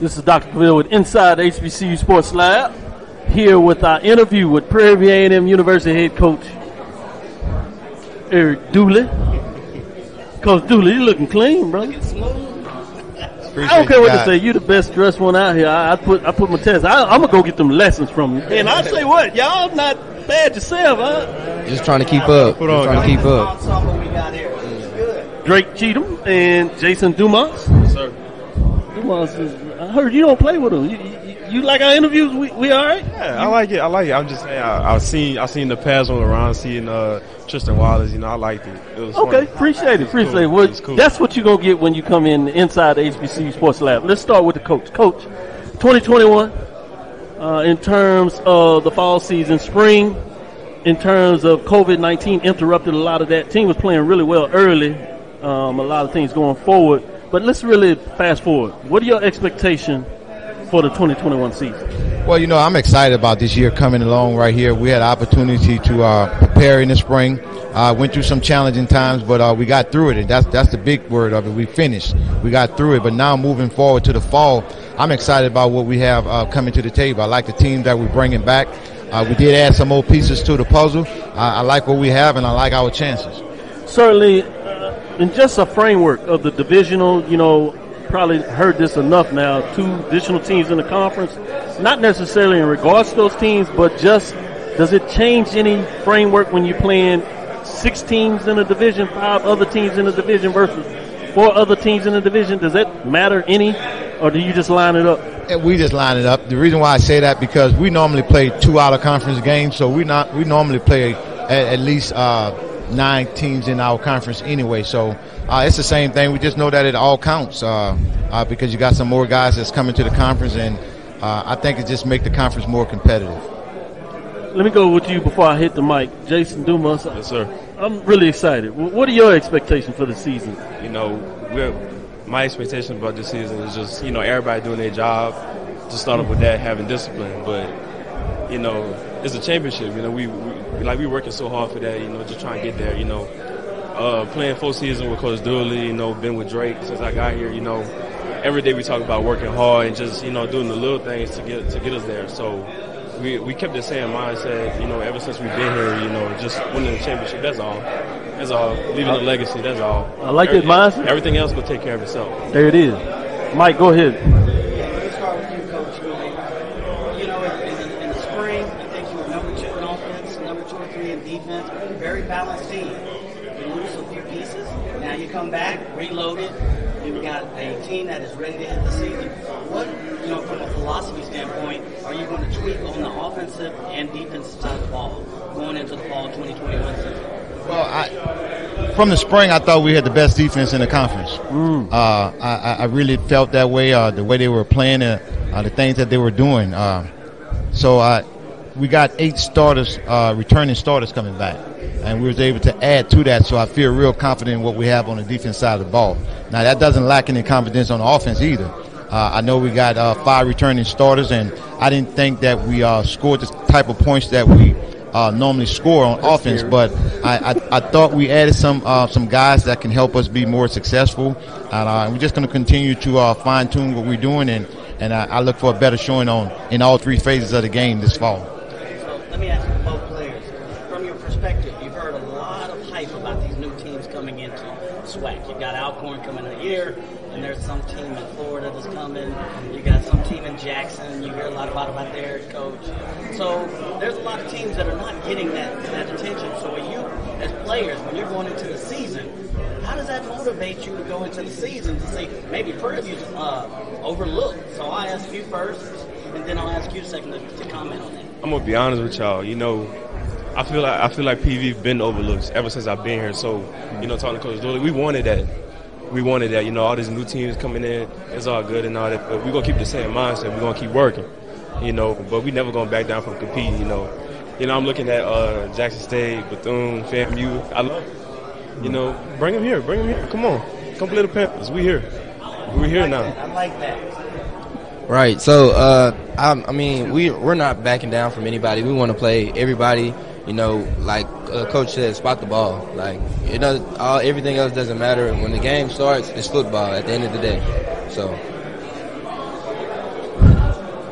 This is Dr. Cavil with Inside HBCU Sports Lab. Here with our interview with Prairie View A&M University head coach Eric Dooley. Coach Dooley, you looking clean, bro. I don't care what they say. You the best dressed one out here. I, I put I put my test. I, am gonna go get them lessons from you. And I say what, y'all not bad yourself, huh? Just trying to keep up. Put on, trying to keep up. Drake Cheatham and Jason Dumas. Yes, sir. Dumas is. Heard you don't play with him. You, you, you like our interviews? We, we all right? Yeah, I like it. I like it. I'm just saying. I, have seen I've seen the past one around, seeing uh, Tristan Wallace. You know, I liked it. It was okay. Fun. Appreciate it. Appreciate cool. it. Well, cool. That's what you're gonna get when you come in inside the HBCU Sports Lab. Let's start with the coach. Coach, 2021. Uh, in terms of the fall season, spring, in terms of COVID 19, interrupted a lot of that. Team was playing really well early. Um, a lot of things going forward. But let's really fast forward. What are your expectations for the 2021 season? Well, you know, I'm excited about this year coming along right here. We had opportunity to uh, prepare in the spring. Uh, went through some challenging times, but uh, we got through it, and that's that's the big word of it. We finished. We got through it, but now moving forward to the fall, I'm excited about what we have uh, coming to the table. I like the team that we're bringing back. Uh, we did add some more pieces to the puzzle. I, I like what we have, and I like our chances. Certainly, in just a framework of the divisional, you know, probably heard this enough now. Two additional teams in the conference, not necessarily in regards to those teams, but just does it change any framework when you're playing six teams in a division, five other teams in a division versus four other teams in a division? Does that matter any, or do you just line it up? We just line it up. The reason why I say that because we normally play two out of conference games, so we not we normally play at, at least. Uh, nine teams in our conference anyway. So uh, it's the same thing. We just know that it all counts uh, uh, because you got some more guys that's coming to the conference, and uh, I think it just make the conference more competitive. Let me go with you before I hit the mic, Jason Dumas. Yes, sir. I'm really excited. What are your expectations for the season? You know, my expectation about this season is just you know everybody doing their job. To start off with that, having discipline, but you know, it's a championship. You know, we, we like we working so hard for that. You know, just trying to get there. You know, uh, playing full season with Coach Dooley. You know, been with Drake since I got here. You know, every day we talk about working hard and just you know doing the little things to get to get us there. So. We, we kept the same mindset, you know, ever since we've been here, you know, just winning the championship. That's all. That's all. Leaving a legacy. That's all. I like everything, that mindset. Everything else will take care of itself. There it is. Mike, go ahead. Come back, reloaded. You've got a team that is ready to hit the season. What, you know, from a philosophy standpoint, are you going to tweak on the offensive and defensive side of the ball going into the fall 2021 season? Well, I, from the spring, I thought we had the best defense in the conference. Mm. Uh, I, I, really felt that way. Uh, the way they were playing, uh, uh the things that they were doing. Uh, so uh, we got eight starters, returning starters coming back and we was able to add to that. So I feel real confident in what we have on the defense side of the ball. Now that doesn't lack any confidence on the offense either. Uh, I know we got uh, five returning starters, and I didn't think that we uh, scored the type of points that we uh, normally score on That's offense. But I, I, I, thought we added some uh, some guys that can help us be more successful, and uh, we're just going to continue to fine tune what we're doing, and and I, I look for a better showing on in all three phases of the game this fall. So let me ask you both players from your perspective coming into SWAC. You've got Alcorn coming in a year, and there's some team in Florida that's coming. You got some team in Jackson. You hear a lot about about their coach. So there's a lot of teams that are not getting that, that attention. So you, as players, when you're going into the season, how does that motivate you to go into the season to say maybe View's uh, overlooked? So I ask you first, and then I'll ask you second to, to comment on that. I'm gonna be honest with y'all. You know, I feel like I feel like PV been overlooked ever since I've been here. So, you know, talking to Coach Dooley, we wanted that. We wanted that. You know, all these new teams coming in, it's all good and all that. But we're gonna keep the same mindset. We're gonna keep working. You know, but we never gonna back down from competing. You know, you know, I'm looking at uh, Jackson State, Bethune, FAMU. I love. It. You know, bring them here. Bring them here. Come on, come play the Panthers. We here. We're here like now. That. I like that. Right. So, uh, I, I mean, we we're not backing down from anybody. We want to play everybody you know, like uh, coach said, spot the ball. Like it does, all everything else doesn't matter. When the game starts, it's football. At the end of the day, so.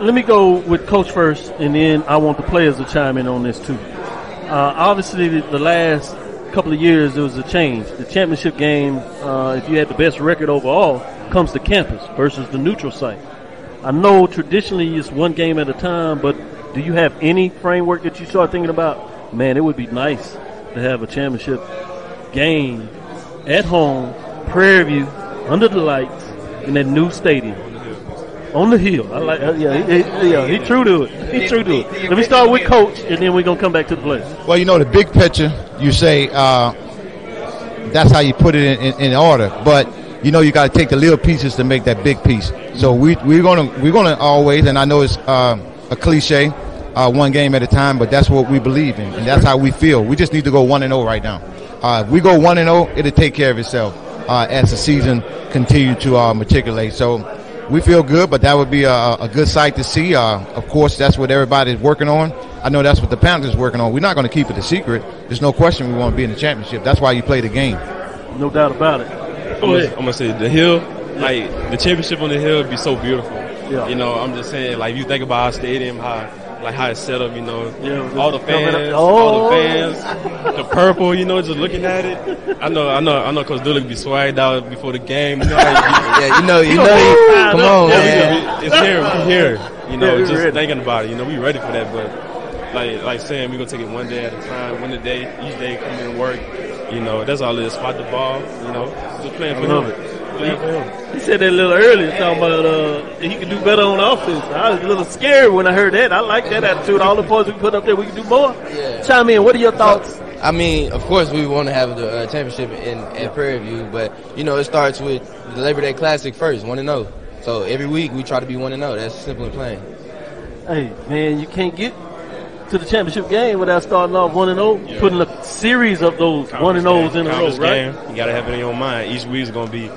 let me go with coach first, and then I want the players to chime in on this too. Uh, obviously, the, the, last couple of years there was a change. The championship game, uh, if you had the best record overall, comes to campus versus the neutral site. I know traditionally it's one game at a time, but do you have any framework that you start thinking about? Man, it would be nice to have a championship game at home, Prairie View, under the lights, in that new stadium. On the hill. I like, uh, yeah, he, he, yeah, he true to it. He true to it. Let me start with coach, and then we're gonna come back to the players. Well, you know, the big picture, you say uh, that's how you put it in, in, in order, but you know you got to take the little pieces to make that big piece. So we we're gonna we're gonna always, and I know it's uh, a cliche, uh, one game at a time, but that's what we believe in, and that's how we feel. We just need to go one and zero oh right now. Uh, if we go one and zero, oh, it'll take care of itself uh, as the season continue to uh, matriculate. So we feel good, but that would be a, a good sight to see. Uh, of course, that's what everybody's working on. I know that's what the Panthers are working on. We're not going to keep it a secret. There's no question we want to be in the championship. That's why you play the game. No doubt about it. I'm gonna, say the hill, like the championship on the hill, would be so beautiful. Yeah. You know, I'm just saying, like you think about our stadium, how like how it's set up, you know, yeah, all the fans, oh. all the oh. fans, the purple, you know, just looking at it. I know, I know, I know, Coach Dooley be swagged out before the game. You know, yeah, you know, you know, come on, yeah, man. It's here, we here. You know, yeah, just ready. thinking about it. You know, we ready for that, but like like saying we gonna take it one day at a time, one a day, each day come in and work. You know, that's all it is. Spot the ball. You know, just playing for love him. It. He said that a little earlier, talking about uh, he could do better on offense. I was a little scared when I heard that. I like that attitude. All the points we put up there, we can do more. Yeah. Chime in. What are your thoughts? I mean, of course, we want to have the uh, championship in at Prairie View, but you know, it starts with the Labor Day Classic first, one to zero. So every week we try to be one to zero. That's simple and plain. Hey, man, you can't get to the championship game without starting off one and zero, oh, putting a series of those one and zeros in a row, right? Game. You got to have it in your mind. Each week is going to be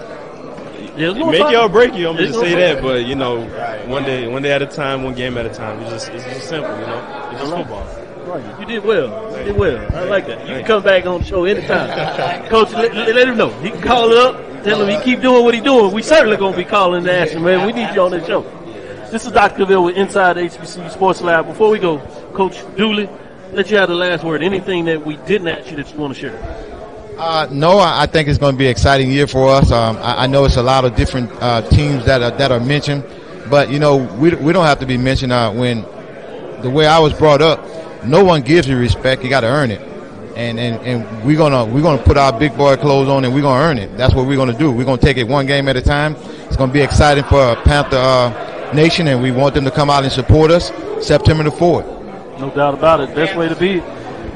make you or break you. I'm gonna just say that, but you know, one day, one day at a time, one game at a time. It's just, it's just simple, you know. It's just football. Right. You did well. You did well. I like that. You can come back on the show anytime. Coach, let, let, him know. He can call it up. Tell him he keep doing what he's doing. We certainly gonna be calling and asking, man. We need you on the show. This is Dr. Cavil with Inside HBCU Sports Lab. Before we go, Coach Dooley, let you have the last word. Anything that we didn't ask you that you want to share? Uh, no, I think it's going to be an exciting year for us. Um, I, I, know it's a lot of different uh, teams that are that are mentioned, but you know we we don't have to be mentioned uh, when the way I was brought up. No one gives you respect; you got to earn it, and and and we're gonna we're gonna put our big boy clothes on and we're gonna earn it. That's what we're gonna do. We're gonna take it one game at a time. It's gonna be exciting for Panther uh, Nation, and we want them to come out and support us September the fourth. No doubt about it. Best way to be.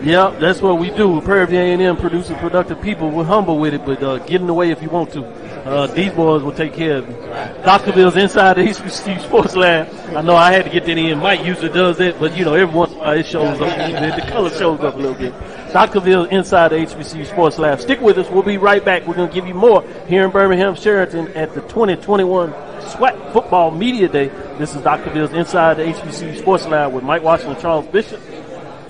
Yeah, that's what we do. Prairie View A&M producing productive people. We're humble with it, but uh, get in the way if you want to. Uh, these boys will take care of you. Dr. Bill's inside the HBCU Sports Lab. I know I had to get that in. Mike usually does that, but you know, every once in a while it shows up. The color shows up a little bit. Dr. Bill inside the HBCU Sports Lab. Stick with us. We'll be right back. We're going to give you more here in Birmingham Sheraton at the 2021 SWAC Football Media Day. This is Dr. Bill's inside the HBCU Sports Lab with Mike Washington, and Charles Bishop.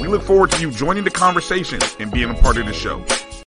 We look forward to you joining the conversation and being a part of the show.